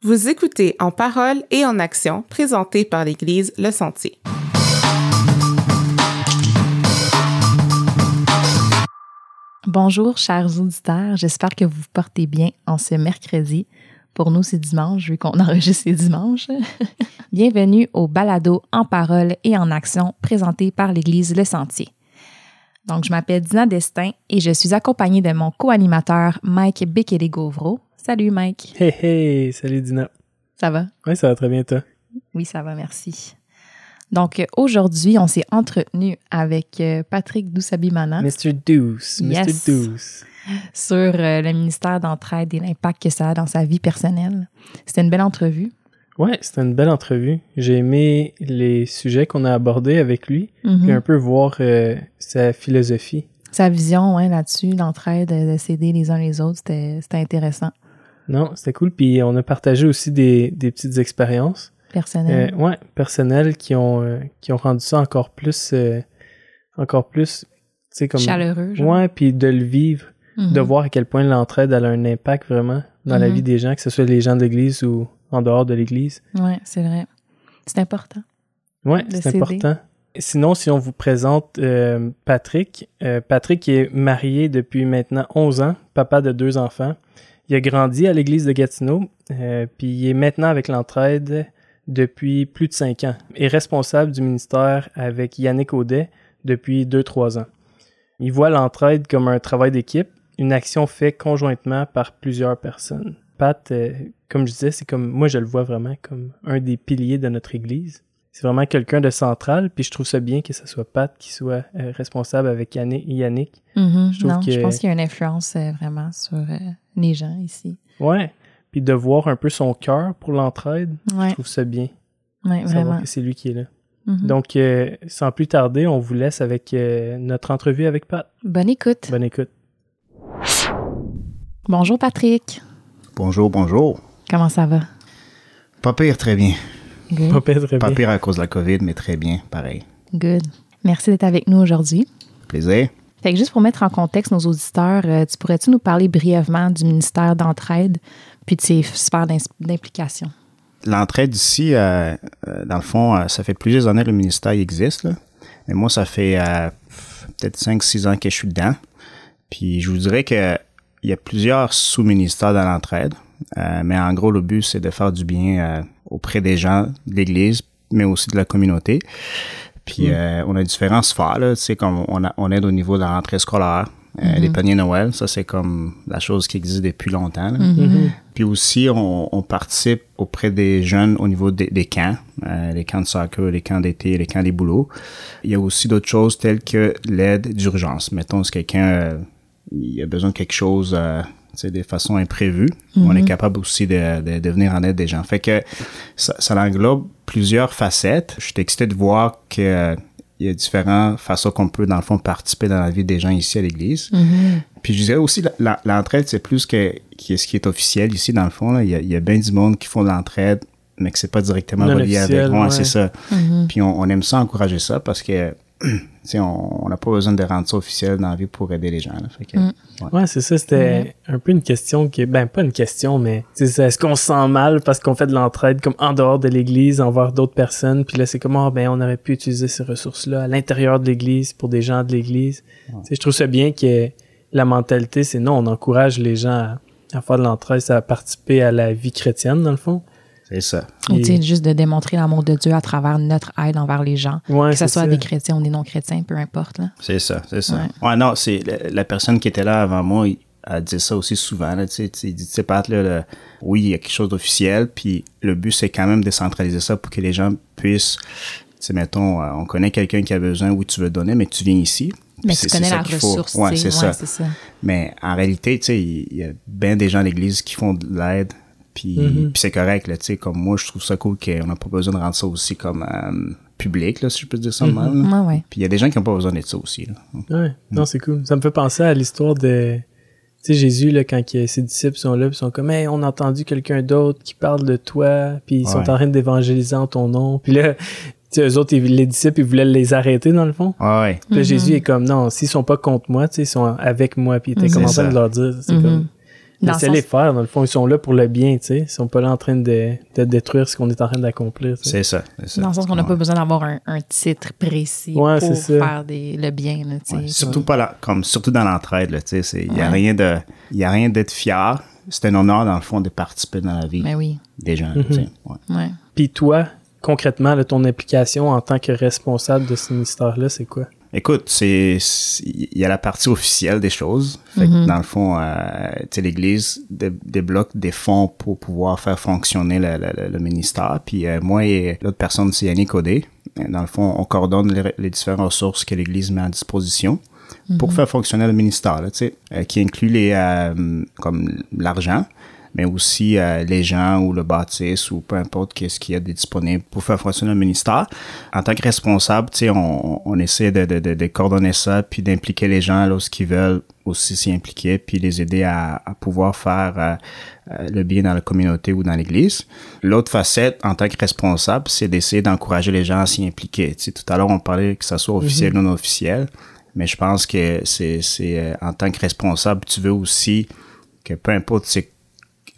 Vous écoutez En parole et en action, présenté par l'Église Le Sentier. Bonjour, chers auditeurs. J'espère que vous vous portez bien en ce mercredi. Pour nous, c'est dimanche, vu qu'on enregistre les dimanches. Bienvenue au balado En parole et en action présenté par l'Église Le Sentier. Donc, je m'appelle Dina Destin et je suis accompagnée de mon co-animateur Mike Bekele-Gauvreau. Salut Mike. Hey hey, salut Dina. Ça va? Oui, ça va très bien toi. Oui, ça va, merci. Donc, aujourd'hui, on s'est entretenu avec euh, Patrick Doussabimana. Mr. Douce, Mr. Yes. Douce. sur euh, le ministère d'entraide et l'impact que ça a dans sa vie personnelle. C'était une belle entrevue. Ouais, c'était une belle entrevue. J'ai aimé les sujets qu'on a abordés avec lui, Mhm. puis un peu voir euh, sa philosophie. Sa vision ouais, là-dessus, l'entraide, de s'aider les uns les autres, c'était intéressant, Non, c'était cool. Puis on a partagé aussi des, des petites expériences, personnel. euh, ouais, personnelles qui ont euh, qui ont rendu ça encore plus, euh, encore plus, comme Chaleureux, genre. ouais, puis de le vivre, Mhm. de voir à quel point l'entraide a un impact vraiment dans la Mhm. vie des gens, que ce soit les gens de l'Église ou en dehors de l'Église. Ouais, c'est vrai. C'est important. Ouais, c'est important. Sinon, si on vous présente euh, Patrick, euh, Patrick est marié depuis maintenant 11 ans, papa de deux enfants. Il a grandi à l'église de Gatineau, euh, puis il est maintenant avec l'entraide depuis plus de 5 ans. Est responsable du ministère avec Yannick Audet depuis 2-3 ans. Il voit l'entraide comme un travail d'équipe, une action faite conjointement par plusieurs personnes. Pat, euh, comme je disais, c'est comme moi je le vois vraiment comme un des piliers de notre église. C'est vraiment quelqu'un de central, puis je trouve ça bien que ce soit Pat qui soit euh, responsable avec Yannick. Yannick. Mhm. Je trouve non, je pense qu'il y a une influence euh, vraiment sur euh, les gens ici. Ouais. Puis de voir un peu son cœur pour l'entraide, Ouais, je trouve ça bien. ouais Savoir vraiment. que c'est lui qui est là. Mhm. Donc, euh, sans plus tarder, on vous laisse avec euh, notre entrevue avec Pat. Bonne écoute. Bonne écoute. Bonjour Patrick. Bonjour, bonjour. Comment ça va? Pas pire, très bien. Good. Pas pire, très Pas bien. pire à cause de la COVID, mais très bien, pareil. Good. Merci d'être avec nous aujourd'hui. Plaisir. Fait que juste pour mettre en contexte nos auditeurs, euh, tu pourrais-tu nous parler brièvement du ministère d'entraide puis de ses sphères d'implication? L'entraide ici, euh, euh, dans le fond, euh, ça fait plusieurs années que le ministère existe. Là. Mais moi, ça fait euh, peut-être 5-6 ans que je suis dedans. Puis je vous dirais que il y a plusieurs sous-ministères dans l'entraide. Euh, mais en gros, le but, c'est de faire du bien euh, auprès des gens de l'Église, mais aussi de la communauté. Puis euh, on a différentes sphères, là, tu sais, comme on, a, on aide au niveau de la rentrée scolaire, euh, les paniers Noël, ça c'est comme la chose qui existe depuis longtemps. là. Mhm. Puis aussi, on, on participe auprès des jeunes au niveau des, des camps, euh, les camps de soccer, les camps d'été, les camps des boulots. Il y a aussi d'autres choses telles que l'aide d'urgence. Mettons, si quelqu'un euh, il a besoin de quelque chose euh, tu sais, de façon imprévue, on est capable aussi de, de, de venir en aide des gens. Fait que ça, ça englobe plusieurs facettes. Je suis excité de voir que euh, il y a différentes façons qu'on peut, dans le fond, participer dans la vie des gens ici à l'Église. Puis je dirais aussi, la- la- l'entraide, c'est plus que, que ce qui est officiel ici, dans le fond. là. Il, y a, il y a bien du monde qui font de l'entraide, mais que c'est pas directement Non relié avec. Ouais, ouais. c'est ça. Puis on, on aime ça, encourager ça, parce que, on on n'a pas besoin de rendre ça officiel dans la vie pour aider les gens. Là. Fait que, ouais. Ouais, c'est ça. C'était un peu une question qui, ben pas une question, mais est-ce qu'on se sent mal parce qu'on fait de l'entraide comme en dehors de l'Église envers d'autres personnes, puis là c'est comme ah ben on aurait pu utiliser ces ressources-là à l'intérieur de l'Église pour des gens de l'Église. Tu sais, je trouve ça bien que la mentalité c'est non, on encourage les gens à, à faire de l'entraide, à participer à la vie chrétienne dans le fond. C'est ça. Ou Et- sais, juste de démontrer l'amour de Dieu à travers notre aide envers les gens. Ouais, que ce soit ça. des chrétiens ou des non-chrétiens, peu importe. Là. C'est ça, c'est ça. Ouais. Ouais, non, c'est la, la personne qui était là avant moi, elle dit ça aussi souvent. Là, tu sais, tu sais, il dit, tu sais, Pat, là, le- oui, il y a quelque chose d'officiel, puis le but, c'est quand même de centraliser ça pour que les gens puissent, tu sais, mettons, euh, on connaît quelqu'un qui a besoin, oui, tu veux donner, mais tu viens ici. Mais tu c'est- connais la ressource. Ouais, c'est ça. Mais en réalité, tu sais, il il y a bien des gens à l'église qui font de l'aide, puis Mhm. puis c'est correct, là, tu sais, comme moi, je trouve ça cool qu'on n'a pas besoin de rendre ça aussi comme euh, public, là, si je peux dire ça de même, là. Ouais, ouais. Puis il y a des gens qui n'ont pas besoin d'être ça aussi, là. Ouais, non, c'est cool. Ça me fait penser à l'histoire de. Tu sais, Jésus, là, quand ses disciples sont là, puis ils sont comme, hey, on a entendu quelqu'un d'autre qui parle de toi, puis ils sont en train d'évangéliser en ton nom. Puis là, tu sais, eux autres, ils- les disciples, ils voulaient les arrêter, dans le fond. Ouais, ouais. Puis là, Mhm. Jésus est comme, non, s'ils sont pas contre moi, tu sais, ils sont avec moi. Puis il était comme en train de leur dire, c'est Mhm. comme, Laissez-les sens- faire, dans le fond, ils sont là pour le bien, tu sais. Ils sont pas là en train de, de détruire ce qu'on est en train d'accomplir. tu sais. C'est ça. c'est ça. Dans le sens qu'on n'a Ouais. pas besoin d'avoir un, un titre précis Ouais, pour faire des, le bien. Là, tu sais. Ouais, surtout pas là, comme surtout dans l'entraide là, tu sais, il y a rien de il y a rien d'être fier. C'est un honneur dans le fond de participer dans la vie Ben oui. des gens, tu sais. Ouais. Ouais. Puis toi, concrètement, là, ton implication en tant que responsable de ce ministère-là, c'est quoi? Écoute, c'est il y a la partie officielle des choses. Fait que dans le fond, euh, tu sais, l'Église dé- débloque des fonds pour pouvoir faire fonctionner le, le- le- le ministère. Puis euh, moi et l'autre personne, c'est Yannick Audet. Dans le fond, on coordonne les, les différentes ressources que l'Église met à disposition pour faire fonctionner le ministère, là, tu sais, euh, qui inclut les euh, comme l'argent, mais aussi euh, les gens ou le bâtisse ou peu importe qu'est-ce qu'il y a de disponible pour faire fonctionner le ministère. En tant que responsable, tu sais, on, on essaie de, de, de, de coordonner ça puis d'impliquer les gens lorsqu'ils veulent aussi s'y impliquer puis les aider à, à pouvoir faire euh, euh, le bien dans la communauté ou dans l'église. L'autre facette, en tant que responsable, c'est d'essayer d'encourager les gens à s'y impliquer. Tu sais, tout à l'heure, on parlait que ça soit officiel ou non officiel, mais je pense que c'est, c'est en tant que responsable, tu veux aussi que peu importe c'est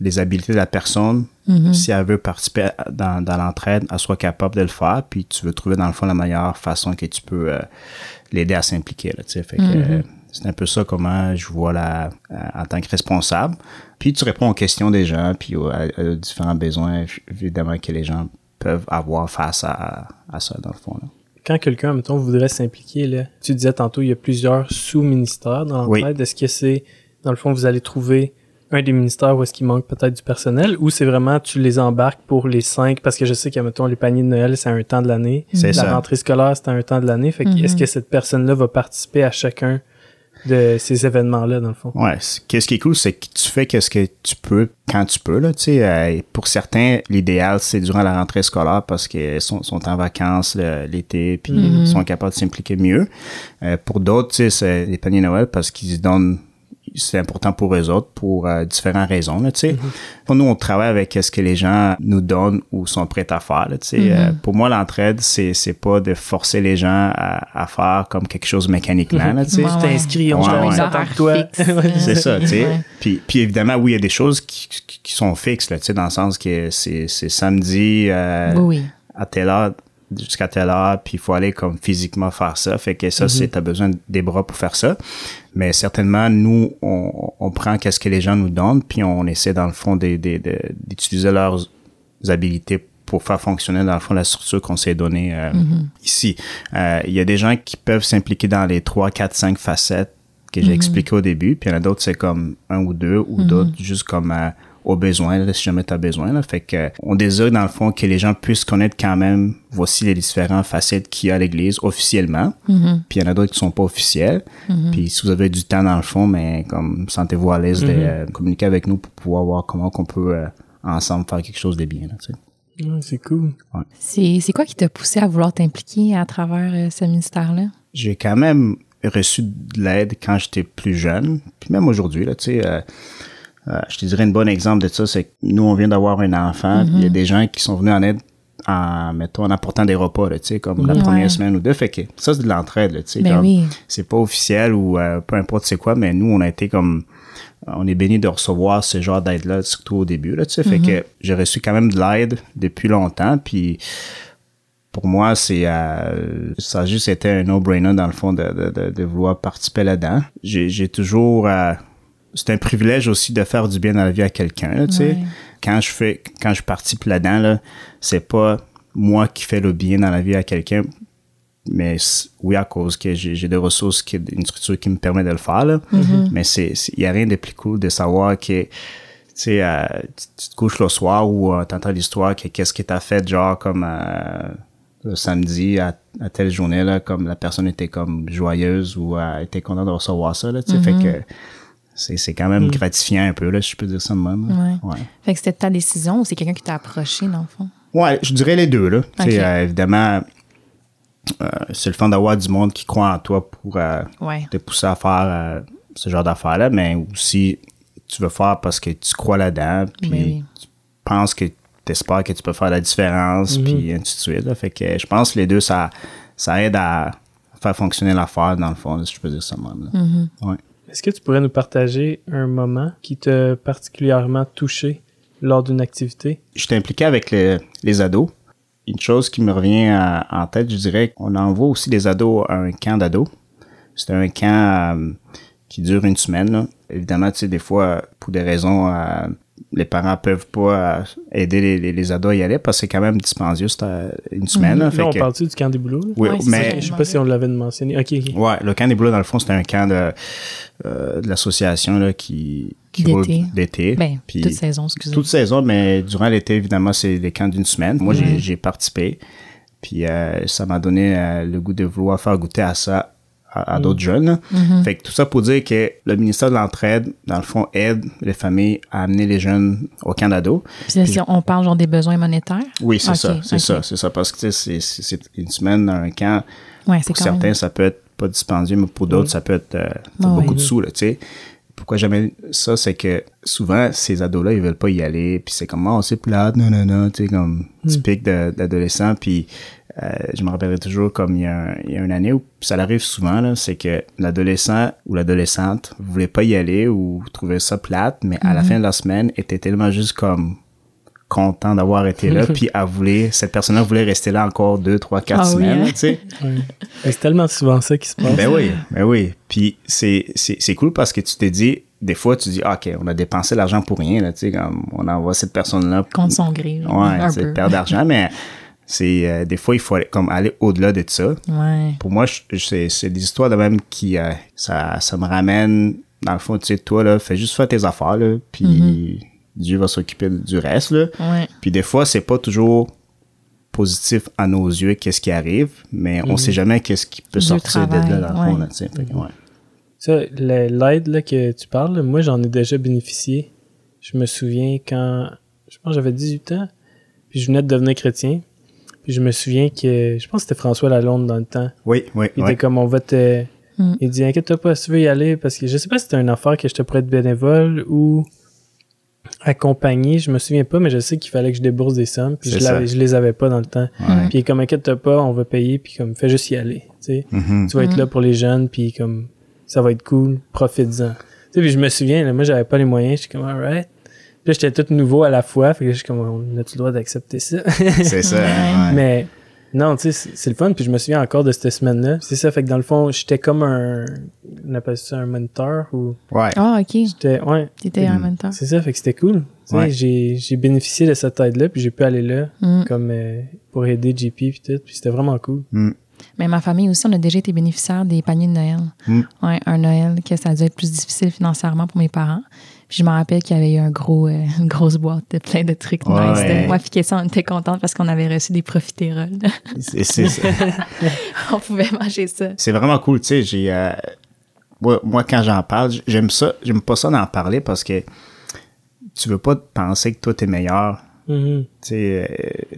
les habiletés de la personne, si elle veut participer à- dans, dans l'entraide, elle soit capable de le faire, puis tu veux trouver dans le fond la meilleure façon que tu peux euh, l'aider à s'impliquer. Là, que, euh, c'est un peu ça comment je vois la, euh, en tant que responsable. Puis tu réponds aux questions des gens, puis aux, différents besoins évidemment que les gens peuvent avoir face à, à ça dans le fond. Là. Quand quelqu'un, mettons, voudrait s'impliquer, là, tu disais tantôt, il y a plusieurs sous-ministères dans Oui. l'entraide. Est-ce que c'est, dans le fond, vous allez trouver un des ministères où est-ce qu'il manque peut-être du personnel ou c'est vraiment tu les embarques pour les cinq? Parce que je sais que mettons les paniers de Noël c'est un temps de l'année C'est la ça. rentrée scolaire c'est un temps de l'année fait que Mhm. est-ce que cette personne là va participer à chacun de ces événements là dans le fond? Ouais, qu'est-ce qui est cool, c'est que tu fais qu'est-ce que tu peux quand tu peux là. Tu sais, euh, pour certains, l'idéal c'est durant la rentrée scolaire parce qu'ils sont, sont en vacances là, l'été, puis ils sont capables de s'impliquer mieux. Euh, pour d'autres, tu sais, c'est les paniers Noël parce qu'ils se donnent c'est important pour eux autres pour euh, différentes raisons là, tu sais. Pour nous on travaille avec ce que les gens nous donnent ou sont prêts à faire là, sais. Euh, pour moi l'entraide c'est c'est pas de forcer les gens à, à faire comme quelque chose mécaniquement là, tu tu t'inscris on Ouais, toi. C'est ça, tu sais. Ouais. Puis, puis évidemment, oui, il y a des choses qui, qui, qui sont fixes, là, tu sais, dans le sens que c'est, c'est samedi euh, oui. à telle heure jusqu'à telle heure, puis il faut aller comme physiquement faire ça. Fait que ça, c'est, t'as besoin des bras pour faire ça. Mais certainement, nous, on, on prend qu'est-ce que les gens nous donnent, puis on essaie, dans le fond, d'utiliser leurs habilités pour faire fonctionner, dans le fond, la structure qu'on s'est donnée euh, ici. Euh, Il y a des gens qui peuvent s'impliquer dans les 3, 4, 5 facettes que j'ai expliqué au début, puis il y en a d'autres, c'est comme un ou deux, ou d'autres juste comme euh, au besoin, là, si jamais tu as besoin. Là. Fait que on désire, dans le fond, que les gens puissent connaître quand même, voici les différentes facettes qu'il y a à l'Église officiellement, puis il y en a d'autres qui sont pas officielles. Puis si vous avez du temps, dans le fond, mais comme sentez-vous à l'aise de euh, communiquer avec nous pour pouvoir voir comment qu'on peut euh, ensemble faire quelque chose de bien. Là, tu sais. Ouais, c'est cool C'est c'est quoi qui t'a poussé à vouloir t'impliquer à travers euh, ce ministère-là? j'ai quand même reçu de l'aide quand j'étais plus jeune, puis même aujourd'hui, là, tu sais, euh, euh, je te dirais un bon exemple de ça, c'est que nous, on vient d'avoir un enfant, puis il y a des gens qui sont venus en aide en, mettons, en apportant des repas, là, tu sais, comme la Ouais. première semaine ou deux, fait que ça, c'est de l'entraide, là, tu sais, Ben oui. c'est pas officiel ou euh, peu importe c'est quoi, mais nous, on a été comme, on est béni de recevoir ce genre d'aide-là, surtout au début, là, tu sais, fait que j'ai reçu quand même de l'aide depuis longtemps, puis pour moi, c'est euh, ça a juste été un no-brainer dans le fond de, de, de, de vouloir participer là-dedans. J'ai, j'ai toujours euh, c'est un privilège aussi de faire du bien dans la vie à quelqu'un, là, tu sais. Ouais. Quand je fais quand je participe là-dedans là, c'est pas moi qui fais le bien dans la vie à quelqu'un, mais oui à cause que j'ai, j'ai des ressources qui une structure qui me permet de le faire là. Mais c'est c'est- il y a rien de plus cool de savoir que tu sais, euh, tu, tu te couches le soir ou euh, t'entends l'histoire que qu'est-ce que t'as fait, genre comme euh, le samedi à, à telle journée là, comme la personne était comme joyeuse ou euh, était contente de recevoir ça là, tu sais, fait que c'est c'est quand même gratifiant un peu là, si je peux dire ça de même. Ouais. ouais. Fait que c'était ta décision ou c'est quelqu'un qui t'a approché, dans le fond? Ouais, je dirais les deux, là. Euh, évidemment, euh, c'est le fun d'avoir du monde qui croit en toi pour euh, Ouais. te pousser à faire ce genre d'affaires-là, mais aussi, tu veux faire parce que tu crois là-dedans, puis oui. tu penses que tu espères que tu peux faire la différence, puis ainsi de suite. là. Fait que je pense que les deux, ça, ça aide à faire fonctionner l'affaire, dans le fond, si je peux dire ça de même. là. Ouais. Est-ce que tu pourrais nous partager un moment qui t'a particulièrement touché lors d'une activité? J'étais impliqué avec les, ados. Une chose qui me revient en tête, je dirais qu'on envoie aussi des ados à un camp d'ados. C'est un camp euh, qui dure une semaine. Évidemment, tu sais, des fois, pour des raisons, euh, les parents peuvent pas euh, aider les, les, les ados à y aller parce que c'est quand même dispendieux, c'est euh, une semaine. là. Là, Fait on que- parle-tu du camp des boulots? oui, Ouais, mais ça. Je sais pas si on l'avait mentionné. Ok, ok. Ouais, le camp des boulots, dans le fond, c'était un camp de, euh, de l'association là, qui, qui D'été. Ben, Puis toute saison, excusez. toute saison, mais durant l'été, évidemment, c'est des camps d'une semaine. Moi, j'ai- j'ai participé. Puis euh, ça m'a donné euh, le goût de vouloir faire goûter à ça à, à d'autres jeunes. là. Fait que tout ça pour dire que le ministère de l'Entraide, dans le fond, aide les familles à amener les jeunes au camp d'ado. Puis si on parle genre des besoins monétaires? Oui, c'est ça, c'est ça, c'est ça. Parce que c'est- une semaine dans un camp. Ouais, Pour certains, même. ça peut être pas dispendieux, mais pour d'autres, ça peut être euh, Ah beaucoup de sous, là, tu sais. Pourquoi jamais ça, c'est que souvent, ces ados-là, ils veulent pas y aller, puis c'est comme, oh, c'est plate, non, non, non, tu sais, comme typique de- d'adolescent, puis euh, je me rappellerai toujours comme il y, a un- il y a une année où ça arrive souvent, c'est que l'adolescent ou l'adolescente voulait pas y aller ou trouvait ça plate, mais à la fin de la semaine, était tellement juste comme content d'avoir été là, puis elle voulait, cette personne-là voulait rester là encore deux, trois, quatre Ah semaines, hein? tu sais. C'est tellement souvent ça qui se passe. Ben oui, ben oui. Puis c'est, cool parce que tu t'es dit, des fois, tu dis, Ah, OK, on a dépensé l'argent pour rien, là, tu sais, comme on envoie cette personne-là. Contre son gré. genre, Ouais, un c'est peu. perdre d'argent, mais c'est, euh, des fois, il faut aller, comme aller au-delà de ça. Ouais. Pour moi, c'est, c'est des histoires de même qui, euh, ça, ça me ramène, dans le fond, tu sais, toi, là, fais juste faire tes affaires, là, puis Mm-hmm. Dieu va s'occuper du reste, là. Ouais. Puis des fois, c'est pas toujours positif à nos yeux qu'est-ce qui arrive, mais on sait jamais qu'est-ce qui peut Du sortir de là dans le fond, ouais. là, tu sais. Fait que, ouais. Ça, l'aide là, que tu parles, là, moi j'en ai déjà bénéficié. Je me souviens quand, je pense que j'avais 18 ans, puis je venais de devenir chrétien. Puis je me souviens que, je pense que c'était François Lalonde dans le temps. Oui, oui, Il oui. était comme, on va te... Mm. Il dit, inquiète-toi pas, si tu veux y aller, parce que je sais pas si c'était une affaire que je te pourrais être bénévole ou accompagner, je me souviens pas, mais je sais qu'il fallait que je débourse des sommes, puis je, je les avais pas dans le temps. Ouais. Puis comme, inquiète-toi pas, on va payer, puis comme, fais juste y aller, tu sais. Mhm. Tu vas être là pour les jeunes, puis comme, ça va être cool, profites-en. Tu sais, puis je me souviens, là, moi, j'avais pas les moyens, j'étais comme, alright. Puis là, j'étais tout nouveau à la fois, fait que je suis comme, on a-tu le droit d'accepter ça? C'est ça. ouais. Mais non, tu sais, c'est le fun. Puis je me souviens encore de cette semaine-là. C'est ça, fait que dans le fond, j'étais comme un, on appelle ça un mentor ou Ouais. Ah, OK. j'étais, ouais, T'étais un mentor. c'est ça, fait que c'était cool. Tu sais, Ouais. j'ai, j'ai bénéficié de cette aide-là, puis j'ai pu aller là Mm. comme euh, pour aider JP puis tout, puis c'était vraiment cool. Mais ma famille aussi, on a déjà été bénéficiaires des paniers de Noël. Mm. Ouais, un Noël que ça a dû être plus difficile financièrement pour mes parents. Puis je me rappelle qu'il y avait eu un gros, euh, une grosse boîte de plein de trucs Ouais. nice. Moi, puis ça, on était contente parce qu'on avait reçu des profiteroles. C'est- C'est on pouvait manger ça. c'est vraiment cool, tu sais. J'ai, euh, moi, moi, quand j'en parle, j'aime ça. J'aime pas ça d'en parler parce que tu veux pas penser que toi, t'es meilleur. Mhm. Tu sais,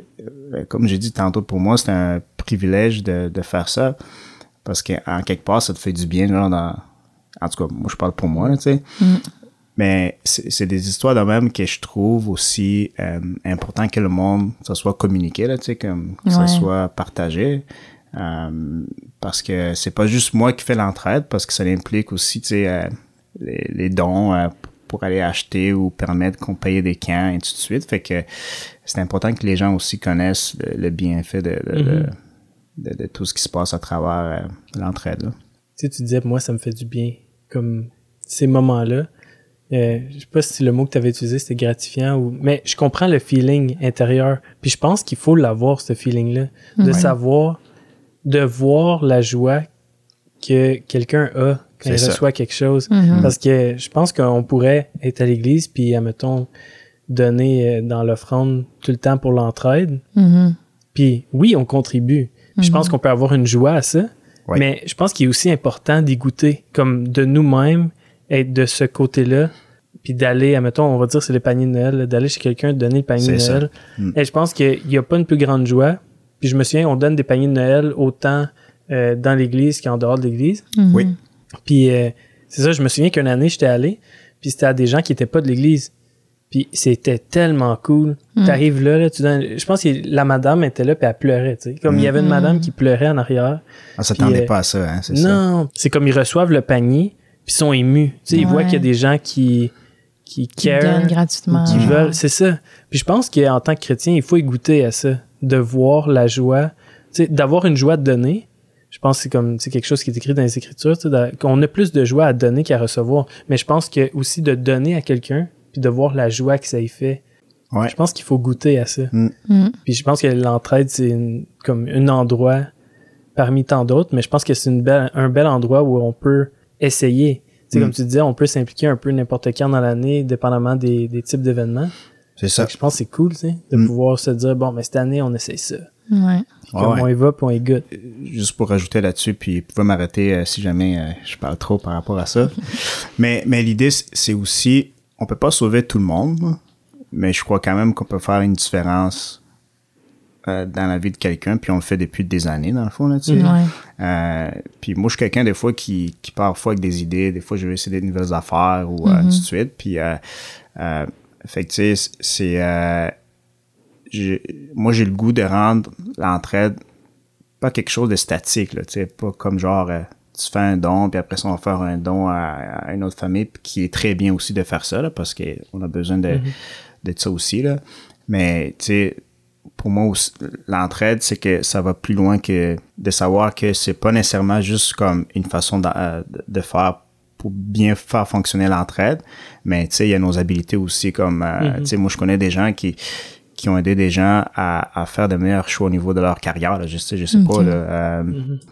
euh, comme j'ai dit tantôt, pour moi, c'est un privilège de, de faire ça parce qu'en quelque part, ça te fait du bien, genre, dans... En tout cas, moi, je parle pour moi, là, tu sais. Mais c'est des histoires de même que je trouve aussi euh, important que le monde, ça soit communiqué, là, tu sais, comme que ça soit partagé. Euh, parce que c'est pas juste moi qui fais l'entraide, parce que ça implique aussi, tu sais, euh, les, les dons euh, pour aller acheter ou permettre qu'on paye des camps et tout de suite. Fait que c'est important que les gens aussi connaissent le, le bienfait de, de, de- de- de tout ce qui se passe à travers euh, l'entraide. là. Tu sais, tu disais, moi, ça me fait du bien. Comme ces moments-là. Euh, je sais pas si le mot que tu avais utilisé, c'était gratifiant ou. Mais je comprends le feeling intérieur. Puis je pense qu'il faut l'avoir, ce feeling-là. De Ouais. savoir, de voir la joie que quelqu'un a quand il ça. reçoit quelque chose. Mhm. Parce que je pense qu'on pourrait être à l'église, puis, admettons, donner euh, dans l'offrande tout le temps pour l'entraide. Mhm. Puis oui, on contribue. Puis Je pense qu'on peut avoir une joie à ça. Ouais. Mais je pense qu'il est aussi important d'y goûter, comme de nous-mêmes, être de ce côté-là, puis d'aller, admettons, on va dire c'est le panier de Noël, là, d'aller chez quelqu'un, de donner le panier de. Noël. Mm. Et je pense qu'il n'y a pas une plus grande joie. Puis je me souviens, on donne des paniers de Noël autant euh, dans l'église qu'en dehors de l'église. Mhm. Oui. Puis euh, c'est ça, je me souviens qu'une année, j'étais allé, puis c'était à des gens qui étaient pas de l'église. Puis c'était tellement cool. Mm. T'arrives là, là, tu donnes... Je pense que la madame était là, puis elle pleurait, tu sais. Comme il y avait une Mm. madame qui pleurait en arrière. On s'attendait euh, pas à ça, hein, c'est ça. Non, c'est comme ils reçoivent le panier, puis sont émus. Tu sais, ils voient qu'il y a des gens qui qui care, donnent gratuitement. qui veulent, c'est ça. Puis je pense qu'en tant que chrétien, il faut y goûter à ça, de voir la joie, tu sais, d'avoir une joie de donner. Je pense que c'est comme c'est quelque chose qui est écrit dans les Écritures, tu sais, qu'on a plus de joie à donner qu'à recevoir. Mais je pense que aussi de donner à quelqu'un, puis de voir la joie que ça y fait. Ouais. Je pense qu'il faut goûter à ça. Mm. Puis je pense que l'entraide, c'est une- comme un endroit parmi tant d'autres, mais je pense que c'est une belle, un bel endroit où on peut essayer. Tu sais, Mm. comme tu disais, on peut s'impliquer un peu n'importe quand dans l'année, dépendamment des, des types d'événements. C'est ça. Je pense que c'est cool, tu sais, de Mm. pouvoir se dire, bon, mais cette année, on essaye ça. Ouais. Comme ouais. on y va, puis on y goûte. juste pour rajouter là-dessus, puis vous pouvez m'arrêter euh, si jamais euh, je parle trop par rapport à ça. mais mais l'idée, c'est aussi, on peut pas sauver tout le monde, mais je crois quand même qu'on peut faire une différence euh, dans la vie de quelqu'un, puis on le fait depuis des années, dans le fond, là, tu sais. Ouais. Euh, puis moi, je suis quelqu'un, des fois, qui, qui parfois avec des idées, des fois, je vais essayer des nouvelles affaires, ou euh, ainsi de suite, puis... Euh, fait que, tu sais, c'est... euh, moi, j'ai le goût de rendre l'entraide pas quelque chose de statique, là, tu sais, pas comme genre, tu fais un don, puis après ça, on va faire un don à, à une autre famille, puis qui est très bien aussi de faire ça, là, parce qu'on a besoin de, de ça aussi, là. Mais, tu sais, pour moi, l'entraide, c'est que ça va plus loin que de savoir que c'est pas nécessairement juste comme une façon de, euh, de faire pour bien faire fonctionner l'entraide, mais tu sais, il y a nos habilités aussi, comme, euh, tu sais, moi, je connais des gens qui, qui ont aidé des gens à, à faire de meilleurs choix au niveau de leur carrière. Là. Je sais, je sais pas, là, euh,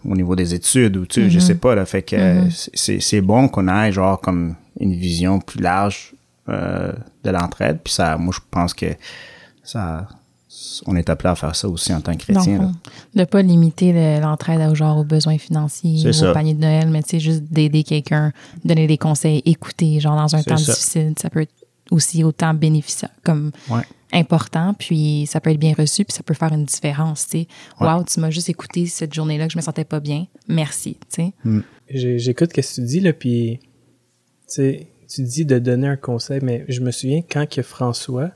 au niveau des études ou tu sais, je sais pas. Là, fait que c'est, c'est bon qu'on ait genre comme une vision plus large euh, de l'entraide. Puis ça, moi, je pense que ça, on est appelé à faire ça aussi en tant que le chrétien. de pas limiter le- l'entraide au genre aux besoins financiers, au panier de Noël, mais juste d'aider quelqu'un, donner des conseils, écouter, genre dans un temps ça. difficile, ça peut être aussi autant bénéficiaire comme Ouais. important, puis ça peut être bien reçu, puis ça peut faire une différence, tu sais. Ouais. Wow, tu m'as juste écouté cette journée-là que je me sentais pas bien. Merci, tu sais. J'ai- J'écoute ce que tu dis, là, puis, tu sais, tu dis de donner un conseil, mais je me souviens quand que François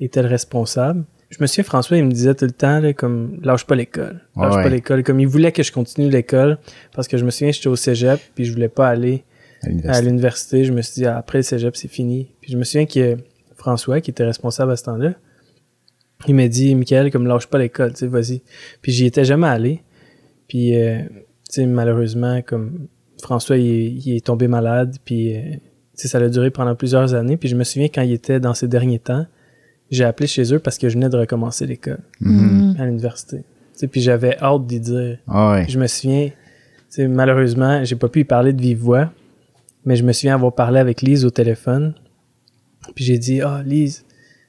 était le responsable, je me souviens, François, il me disait tout le temps, là, comme, lâche pas l'école. Lâche Ouais. pas l'école. Comme il voulait que je continue l'école, parce que je me souviens, j'étais au cégep, puis je voulais pas aller À l'université. Je me suis dit, ah, après le cégep, c'est fini. Puis je me souviens que François, qui était responsable à ce temps-là, il m'a dit, Michael, comme lâche pas l'école, tu sais, vas-y. Puis j'y étais jamais allé. Puis, euh, tu sais, malheureusement, comme François, il, est- il est tombé malade, puis, euh, tu sais, ça a duré pendant plusieurs années. Puis je me souviens, quand il était dans ces derniers temps, j'ai appelé chez eux parce que je venais de recommencer l'école Mhm. à l'université. Puis j'avais hâte d'y dire. Ah ouais. Je me souviens, malheureusement, j'ai pas pu y parler de vive voix, mais je me souviens avoir parlé avec Lise au téléphone. Puis j'ai dit, ah, Lise,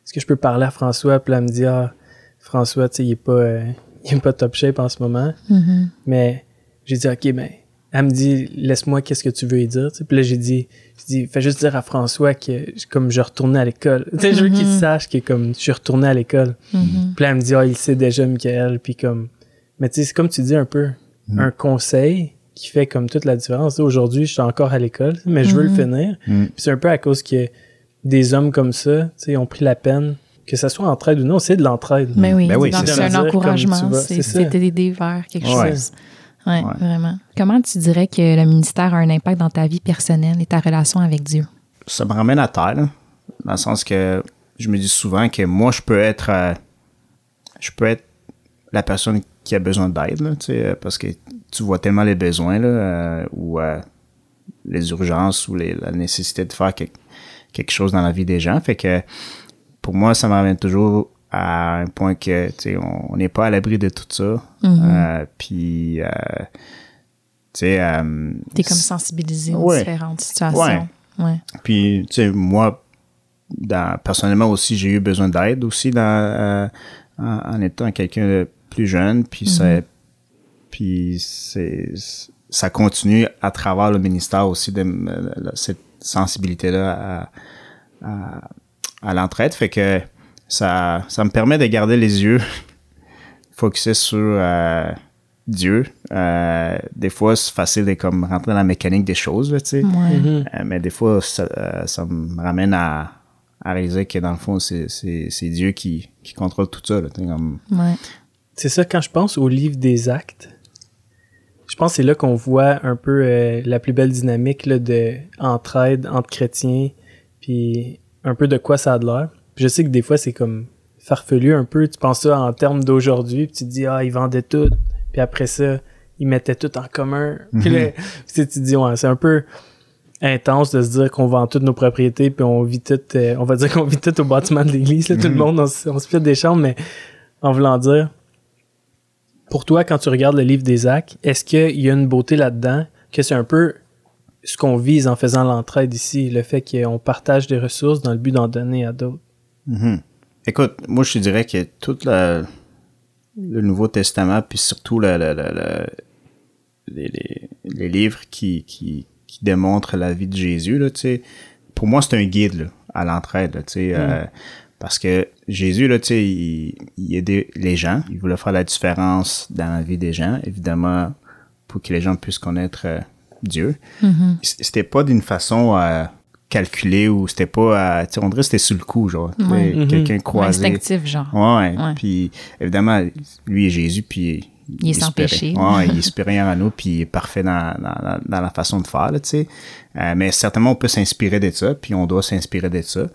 est-ce que je peux parler à François? Puis elle me dit, ah, François, tu sais, il est pas, euh, il est pas top shape en ce moment. Mhm. Mais j'ai dit, OK, ben, elle me dit, laisse-moi, qu'est-ce que tu veux y dire? Puis là, j'ai dit, j'ai dit, fais juste dire à François que, comme je retournais à l'école. Tu sais, je veux qu'il Mhm. sache que, comme, je suis retourné à l'école. Mhm. Puis là, elle me dit, ah, il sait déjà, Michael. Puis comme, mais tu sais, c'est comme tu dis un peu, un conseil qui fait comme toute la différence. Aujourd'hui, je suis encore à l'école, mais je veux le finir. Puis c'est un peu à cause que des hommes comme ça, tu sais, ont pris la peine, que ça soit entraide ou non, c'est de l'entraide. Mais oui, Ben oui, c'est un encouragement, c'est c'est ça. c'est t'aider vers quelque Ouais. chose. Ouais, Ouais. vraiment. Comment tu dirais que le ministère a un impact dans ta vie personnelle et ta relation avec Dieu? ça me ramène à terre, là, dans le sens que je me dis souvent que moi, je peux être, euh, je peux être la personne qui a besoin d'aide, là, tu sais, euh, parce que tu vois tellement les besoins, là, euh, ou euh, les urgences, ou les, la nécessité de faire quelque, quelque chose dans la vie des gens. Fait que, pour moi, ça me ramène toujours à un point que, tu sais, on n'est pas à l'abri de tout ça. Euh, puis, euh, tu sais... euh, T'es comme sensibilisé aux Ouais. différentes situations. Ouais. puis, tu sais, moi, dans, personnellement aussi, j'ai eu besoin d'aide aussi dans, euh, en, en étant quelqu'un de plus jeune. Puis, ça, puis c'est, ça continue à travers le ministère aussi de cette sensibilité-là à, à, à l'entraide. Fait que ça, ça me permet de garder les yeux focusés sur euh, Dieu. Euh, des fois, c'est facile de comme rentrer dans la mécanique des choses, tu sais. Ouais. Mhm. Euh, mais des fois, ça, euh, ça me ramène à, à réaliser que dans le fond, c'est, c'est, c'est Dieu qui, qui contrôle tout ça. Sais, comme, Ouais. C'est ça, quand je pense au livre des actes, Je pense que c'est là qu'on voit un peu euh, la plus belle dynamique là, de entraide entre chrétiens, puis un peu de quoi ça a de l'air. Puis je sais que des fois, c'est comme farfelu un peu. Tu penses ça en termes d'aujourd'hui, puis tu te dis, ah, ils vendaient tout. Puis après ça, ils mettaient tout en commun. Puis là, tu te dis, ouais, c'est un peu intense de se dire qu'on vend toutes nos propriétés puis on vit tout euh, on va dire qu'on vit tout au bâtiment de l'église tout le monde on, se- on se fait des chambres mais en voulant dire pour toi quand tu regardes le livre des actes est-ce qu'il y a une beauté là-dedans que c'est un peu ce qu'on vise en faisant l'entraide ici le fait qu'on partage des ressources dans le but d'en donner à d'autres? Mhm. Écoute, moi je te dirais que tout le, le Nouveau Testament, puis surtout le, le- le- le- les, les- les livres qui, qui, qui démontrent la vie de Jésus, là, pour moi c'est un guide là, à l'entraide, euh, parce que Jésus, là, il, il aidait les gens, il voulait faire la différence dans la vie des gens, évidemment, pour que les gens puissent connaître euh, Dieu. C- C'était pas d'une façon euh, calculée ou c'était pas, tu sais, on dirait que c'était sous le coup, genre, Ouais. Mhm. quelqu'un croisé. Instinctif, genre. Ouais, Ouais. Puis évidemment, lui est Jésus, puis Il est sans péché. Ouais, il est supérieur à nous, puis il est parfait dans, dans, dans la façon de faire, là, tu sais. Euh, mais certainement, on peut s'inspirer de ça, puis on doit s'inspirer de ça.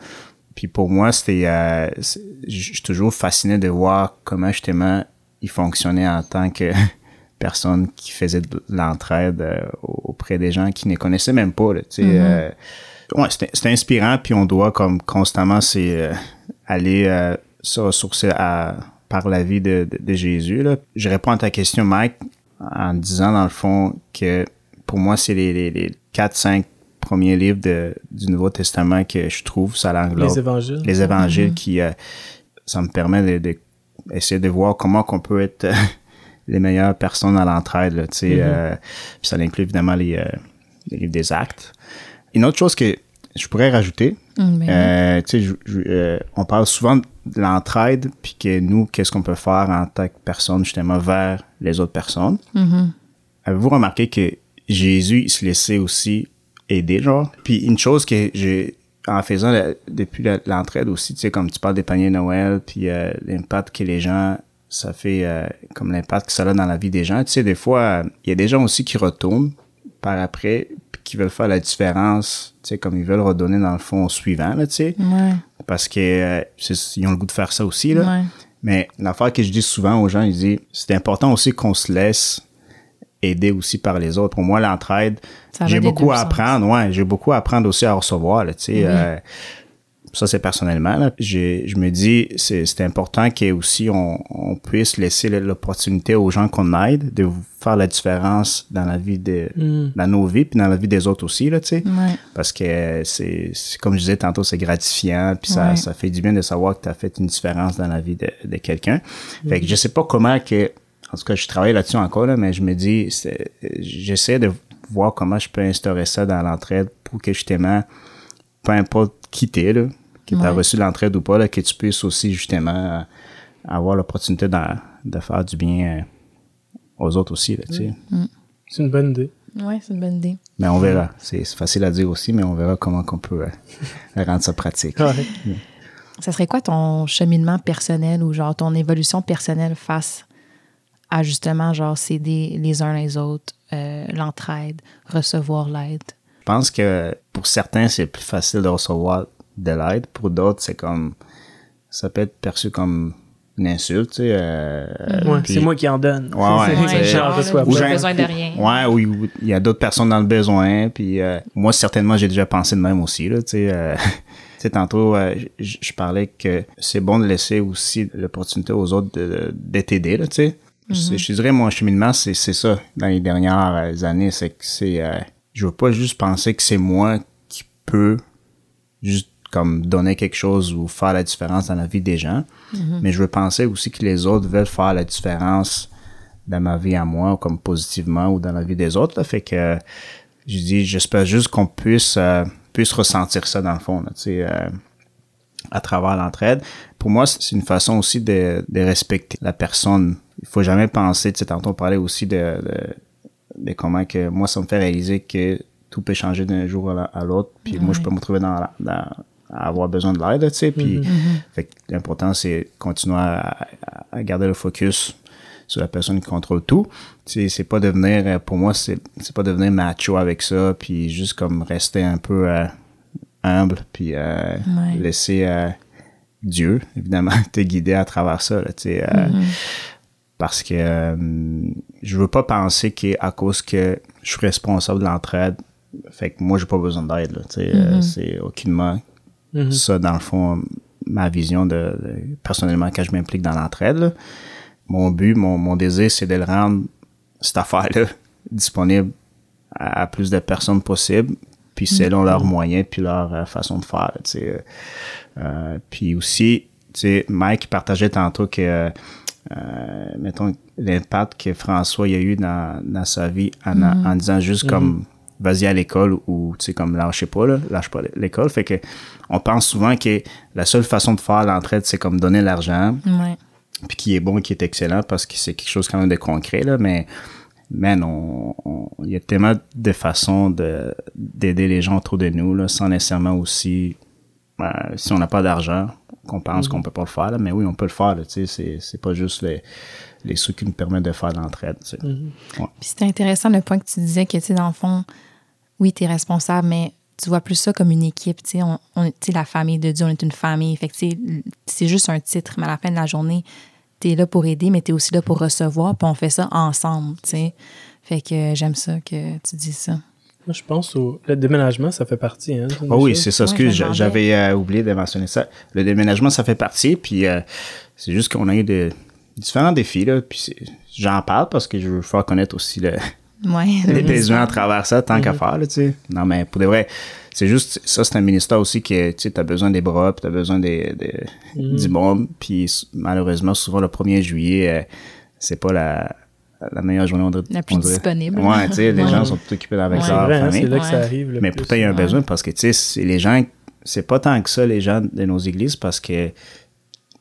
Puis pour moi, c'était, euh, je suis toujours fasciné de voir comment justement il fonctionnait en tant que personne qui faisait de l'entraide euh, auprès des gens qui ne connaissaient même pas, là, tu sais. euh, ouais, c'était inspirant, puis on doit comme constamment c'est euh, aller euh, se ressourcer à, par la vie de, de, de Jésus. Là. Je réponds à ta question, Mike, en disant dans le fond que pour moi, c'est les, les, les 4-5 premiers livres de, du Nouveau Testament que je trouve, ça l'englobe les évangiles les évangiles qui euh, ça me permet de, de essayer de voir comment qu'on peut être euh, les meilleures personnes à l'entraide tu sais euh, ça inclut évidemment les, euh, les livres des actes une autre chose que je pourrais rajouter Mm, ben euh, je- je- euh, on parle souvent de l'entraide puis que nous qu'est-ce qu'on peut faire en tant que personne justement vers les autres personnes. Mhm. Avez-vous remarqué que Jésus il se laissait aussi aider, genre? Puis une chose que j'ai, en faisant la- depuis l'entraide aussi, tu sais, comme tu parles des paniers Noël, puis euh, l'impact que les gens, ça fait, comme l'impact que ça a dans la vie des gens. Tu sais, des fois, il y a des gens aussi qui retournent par après, puis qui veulent faire la différence, tu sais, comme ils veulent redonner dans le fond au suivant, là, tu sais, Ouais, parce que euh, ils ont le goût de faire ça aussi, là. ouais. Mais l'affaire que je dis souvent aux gens, je dis, c'est important aussi qu'on se laisse aider aussi par les autres. Pour moi, l'entraide, j'ai beaucoup à sens. apprendre, ouais, j'ai beaucoup à apprendre aussi à recevoir, là, tu sais. euh, ça, c'est personnellement. Là. Je me dis, c'est c'est important que aussi on, on puisse laisser l'opportunité aux gens qu'on aide de faire la différence dans la vie de, Mm. dans nos vies, puis dans la vie des autres aussi, là, tu sais. Ouais. Parce que c'est, c'est- comme je disais tantôt, c'est gratifiant, puis ça, Ouais. ça fait du bien de savoir que tu as fait une différence dans la vie de, de quelqu'un. Fait que je sais pas comment que, en tout cas, je travaille là-dessus encore, là, mais je me dis, c'est- j'essaie de voir comment je peux instaurer ça dans l'entraide pour que justement, peu importe qui t'es, là, que tu as Ouais. reçu l'entraide ou pas, là, que tu puisses aussi justement euh, avoir l'opportunité de, de faire du bien euh, aux autres aussi, là, tu sais. c'est une bonne idée Ouais, c'est une bonne idée. Mais on verra. C'est facile à dire aussi, mais on verra comment qu'on peut euh, rendre ça pratique. Ouais. Ça serait quoi ton cheminement personnel ou genre ton évolution personnelle face à justement genre s'aider les uns les autres, euh, l'entraide, recevoir l'aide? Je pense que pour certains, c'est plus facile de recevoir de l'aide. Pour d'autres, c'est comme. Ça peut être perçu comme une insulte, tu sais. euh, Ouais, puis- c'est moi qui en donne Ouais, ouais, là, Ou j'ai besoin de rien. Ouais, oui, oui, il y a d'autres personnes dans le besoin. Puis euh, moi, certainement, j'ai déjà pensé de même aussi. Là, tu sais, euh, tu sais, tantôt, euh, je parlais que c'est bon de laisser aussi l'opportunité aux autres de, de t'aider. Là, tu sais. C'est- Je te dirais, mon cheminement, c'est c'est ça dans les dernières années. C'est que c'est... je veux pas juste penser que c'est moi qui peux juste comme donner quelque chose ou faire la différence dans la vie des gens. Mais je veux penser aussi que les autres veulent faire la différence dans ma vie à moi, comme positivement ou dans la vie des autres. Là. Fait que je dis, j'espère juste qu'on puisse, euh, puisse ressentir ça dans le fond, là, tu sais, euh, à travers l'entraide. Pour moi, c'est une façon aussi de, de respecter la personne. Il faut jamais penser, tu sais, tantôt on parlait aussi de, de, de comment que moi, ça me fait réaliser que tout peut changer d'un jour à la- à l'autre. Puis moi, je peux me trouver dans, la- dans à avoir besoin de l'aide, tu sais. Puis, fait que l'important, c'est continuer à, garder le focus sur la personne qui contrôle tout. C'est c'est pas devenir, euh, pour moi, c'est c'est pas devenir macho avec ça, puis juste comme rester un peu euh, humble, puis euh, Ouais. laisser euh, Dieu, évidemment, te guider à travers ça. Tu sais, Mhm. Parce que euh, je veux pas penser qu'à cause que je suis responsable de l'entraide, fait que moi, j'ai pas besoin d'aide. euh, Mhm. c'est aucunement Mhm. ça, dans le fond, ma vision de, de- personnellement quand je m'implique dans l'entraide. là. Mon but, mon, mon désir, c'est de le rendre cette affaire-là disponible à, à plus de personnes possible, puis selon leurs moyens puis leur euh, façon de faire. là, tu sais. Puis aussi, tu sais, Mike partageait tantôt que, euh, mettons, l'impact que François a eu dans, dans sa vie en, en disant juste comme vas-y à l'école ou tu sais comme lâchez pas là, lâche pas l'école. Fait que on pense souvent que la seule façon de faire l'entraide c'est comme donner l'argent. Ouais. puis qui est bon qui est excellent parce que c'est quelque chose quand même de concret là. Mais man on- on- il y a tellement de façons de d'aider les gens autour de nous là sans nécessairement aussi euh, si on n'a pas d'argent qu'on pense qu'on peut pas le faire là, mais oui on peut le faire tu sais c'est c'est pas juste les les sous qui nous permettent de faire l'entraide tu sais. Puis c'était intéressant le point que tu disais que, tu sais, dans le fond, oui, tu es responsable, mais tu vois plus ça comme une équipe. Tu sais, on, on- tu sais, la famille de Dieu, on est une famille. Fait que, tu sais, c'est juste un titre, mais à la fin de la journée, tu es là pour aider, mais tu es aussi là pour recevoir, puis on fait ça ensemble, tu sais. Fait que j'aime ça que tu dis ça. Moi, je pense au le déménagement, ça fait partie. Hein, Ah oui, c'est ça. Ouais, Excuse, j'a- j'avais euh, oublié de mentionner ça. Le déménagement, ça fait partie. Puis euh, c'est juste qu'on a eu de, différents défis. Là, puis j'en parle parce que je veux faire connaître aussi le, Ouais. les besoins à travers ça, tant qu'à faire. Là, tu sais. Non, mais pour de vrai, c'est juste, ça, c'est un ministère aussi que tu as besoin des bras, puis tu as besoin des, des- du monde. Puis malheureusement, souvent, le 1er juillet, euh, c'est pas la, la meilleure journée. On dirait- La plus on dirait. disponible. Ouais, tu sais, les Ouais. gens sont tout occupés avec Ouais. C'est leur vrai, hein, famille. c'est là que ça arrive. le Mais plus. pourtant, il y a un Ouais. besoin parce que, tu sais, c'est les gens, c'est pas tant que ça, les gens de nos églises, parce que, tu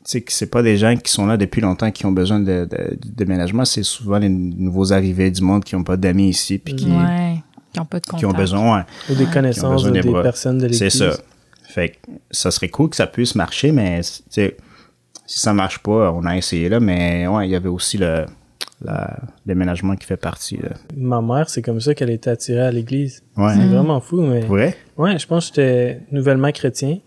sais, c'est pas des gens qui sont là depuis longtemps qui ont besoin de, déménagement, c'est souvent les nouveaux arrivés du monde qui ont pas d'amis ici, puis qui, Ouais. Qui n'ont pas de contact. qui ont besoin, Ou des connaissances ou des personnes de c'est l'église. ça. Fait que ça serait cool que ça puisse marcher, mais, tu sais, si ça marche pas, on a essayé là, mais ouais, il y avait aussi le, la- le déménagement qui fait partie, là. Ma mère, c'est comme ça qu'elle a été attirée à l'église. Ouais. C'est vraiment fou, mais... Vrai? Ouais, je pense que j'étais nouvellement chrétien.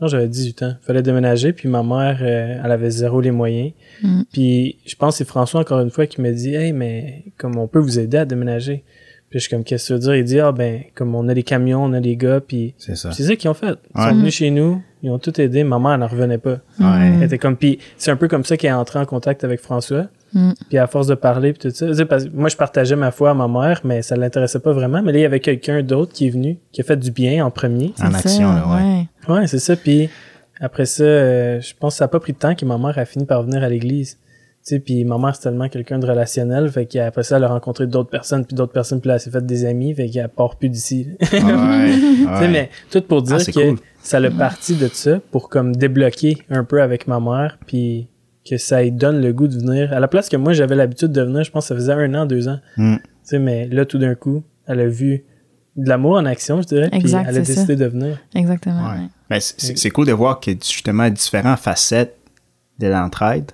Non, j'avais 18 ans. Fallait déménager, puis ma mère, euh, elle avait zéro les moyens. Mm. Puis je pense que c'est François, encore une fois, qui me dit « Hey, mais comme on peut vous aider à déménager? » Puis je suis comme « Qu'est-ce que ça veut dire? » Il dit « Ah, ben, comme on a les camions, on a les gars, puis... » C'est ça. C'est ça qu'ils ont fait. Ils Ouais. sont venus chez nous, ils ont tout aidé. Ma mère, elle n'en revenait pas. Ouais. Elle était comme... Puis c'est un peu comme ça qu'elle est entrée en contact avec François. Mm. Puis à force de parler puis tout ça, tu sais, parce que moi je partageais ma foi à ma mère, mais ça l'intéressait pas vraiment. Mais là il y avait quelqu'un d'autre qui est venu, qui a fait du bien en premier. En action, ça, là, ouais. Ouais, c'est ça. Puis après ça, euh, je pense que ça a pas pris de temps que ma mère a fini par venir à l'église. Tu sais, puis ma mère c'est tellement quelqu'un de relationnel, fait qu'après ça elle a rencontré d'autres personnes, puis d'autres personnes, puis là elle s'est fait des amis, fait qu'elle part plus d'ici. Ouais, Tu sais, ouais. mais tout pour dire Ah, c'est que cool. ça l'a parti de ça pour comme débloquer un peu avec ma mère, puis que ça lui donne le goût de venir. À la place que moi j'avais l'habitude de venir, je pense que ça faisait un an, deux ans. Mm. Tu sais, mais là tout d'un coup, elle a vu de l'amour en action, je dirais, puis elle a décidé de venir. Exactement. Ouais. ouais. Ben, c'est- cool de voir que justement différentes facettes de l'entraide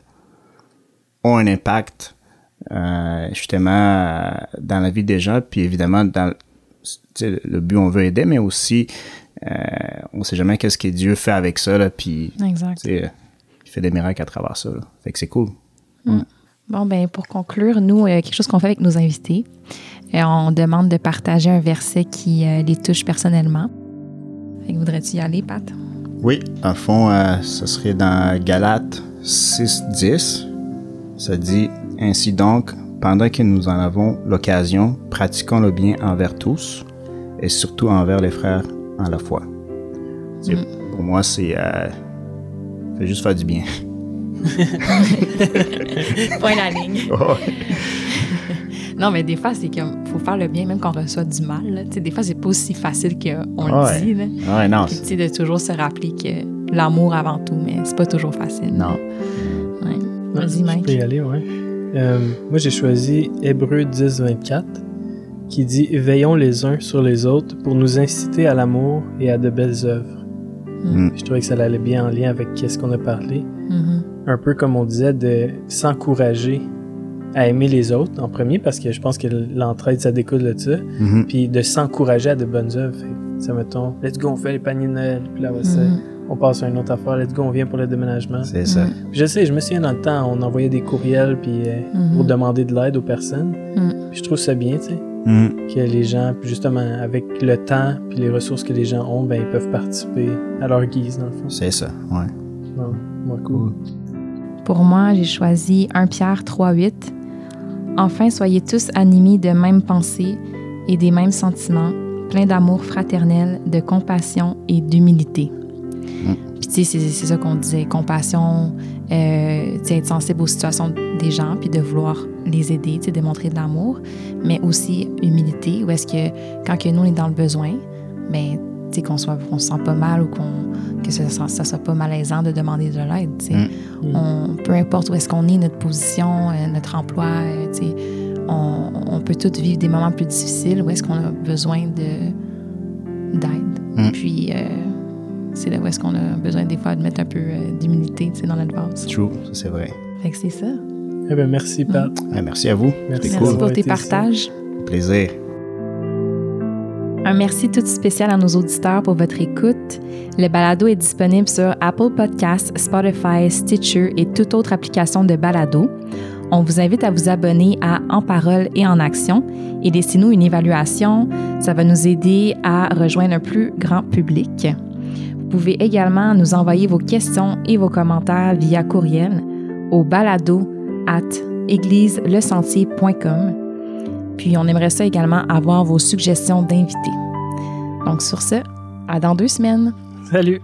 ont un impact euh, justement dans la vie des gens, puis évidemment dans le but on veut aider, mais aussi euh, on sait jamais qu'est-ce que Dieu fait avec ça là, puis Exact. Fait des miracles à travers ça. Là. Fait que c'est cool. Bon, ben pour conclure, nous, euh, quelque chose qu'on fait avec nos invités, euh, on demande de partager un verset qui euh, les touche personnellement. Fait que voudrais-tu y aller, Pat? Oui, dans le fond, euh, ce serait dans Galates 6, 10. Ça dit Ainsi donc, pendant que nous en avons l'occasion, pratiquons le bien envers tous et surtout envers les frères en la foi. C'est- Pour moi, c'est. Fait juste faire du bien. Point la ligne. non, mais des fois, c'est comme, faut faire le bien même quand on reçoit du mal. là. Tu sais, des fois, c'est pas aussi facile qu'on Ouais. le dit. Là. ouais, non. Puis, de toujours se rappeler que l'amour avant tout, mais c'est pas toujours facile. Non. Ouais. Vas-y, Je Mike. peux y aller, ouais. Euh, moi, j'ai choisi Hébreu 10, 24, qui dit Veillons les uns sur les autres pour nous inciter à l'amour et à de belles œuvres. Mm. Je trouvais que ça allait bien en lien avec ce qu'on a parlé. Mhm. Un peu comme on disait, de s'encourager à aimer les autres en premier parce que je pense que l'entraide, ça découle de ça. Mhm. Puis de s'encourager à de bonnes œuvres. Ça mettons, let's go, on fait les paniers de Noël. Puis là, ouais, ça, Mhm. on passe à une autre affaire. Let's go, on vient pour le déménagement. C'est ça. Je sais, je me souviens dans le temps, on envoyait des courriels puis euh, pour demander de l'aide aux personnes. Puis je trouve ça bien, tu sais, Mhm. que les gens, puis justement, avec le temps puis les ressources que les gens ont, ben ils peuvent participer à leur guise, dans le fond. C'est ça, ouais. Non, moi, cool. Pour moi, j'ai choisi 1 Pierre 3.8. Enfin, soyez tous animés de mêmes pensées et des mêmes sentiments, pleins d'amour fraternel, de compassion et d'humilité. Puis, c'est ça qu'on disait, compassion, euh, être sensible aux situations des gens, puis de vouloir les aider, démontrer de l'amour, mais aussi humilité, où est-ce que quand que nous, on est dans le besoin, ben, tu sais, qu'on soit, qu'on se sent pas mal ou qu'on, que ça, ça, soit pas malaisant de demander de l'aide. Mm. On, peu importe où est-ce qu'on est, notre position, euh, notre emploi, euh, on, on peut tous vivre des moments plus difficiles où est-ce qu'on a besoin de, d'aide. Mm. Puis, euh, c'est là où est-ce qu'on a besoin des fois de mettre un peu euh, d'humilité, tu sais, dans notre vase. True, ça c'est vrai. Fait que c'est ça. Eh ben, merci, Pat. Ah, merci à vous. Merci. Merci cool. pour tes partages. Plaisir. Un merci tout spécial à nos auditeurs pour votre écoute. Le balado est disponible sur Apple Podcasts, Spotify, Stitcher et toute autre application de balado. On vous invite à vous abonner à En Parole et en Action et laissez-nous une évaluation. Ça va nous aider à rejoindre un plus grand public. Vous pouvez également nous envoyer vos questions et vos commentaires via courriel au balado at égliselesentier.com. Puis on aimerait ça également avoir vos suggestions d'invités. Donc sur ce, à dans deux semaines. Salut!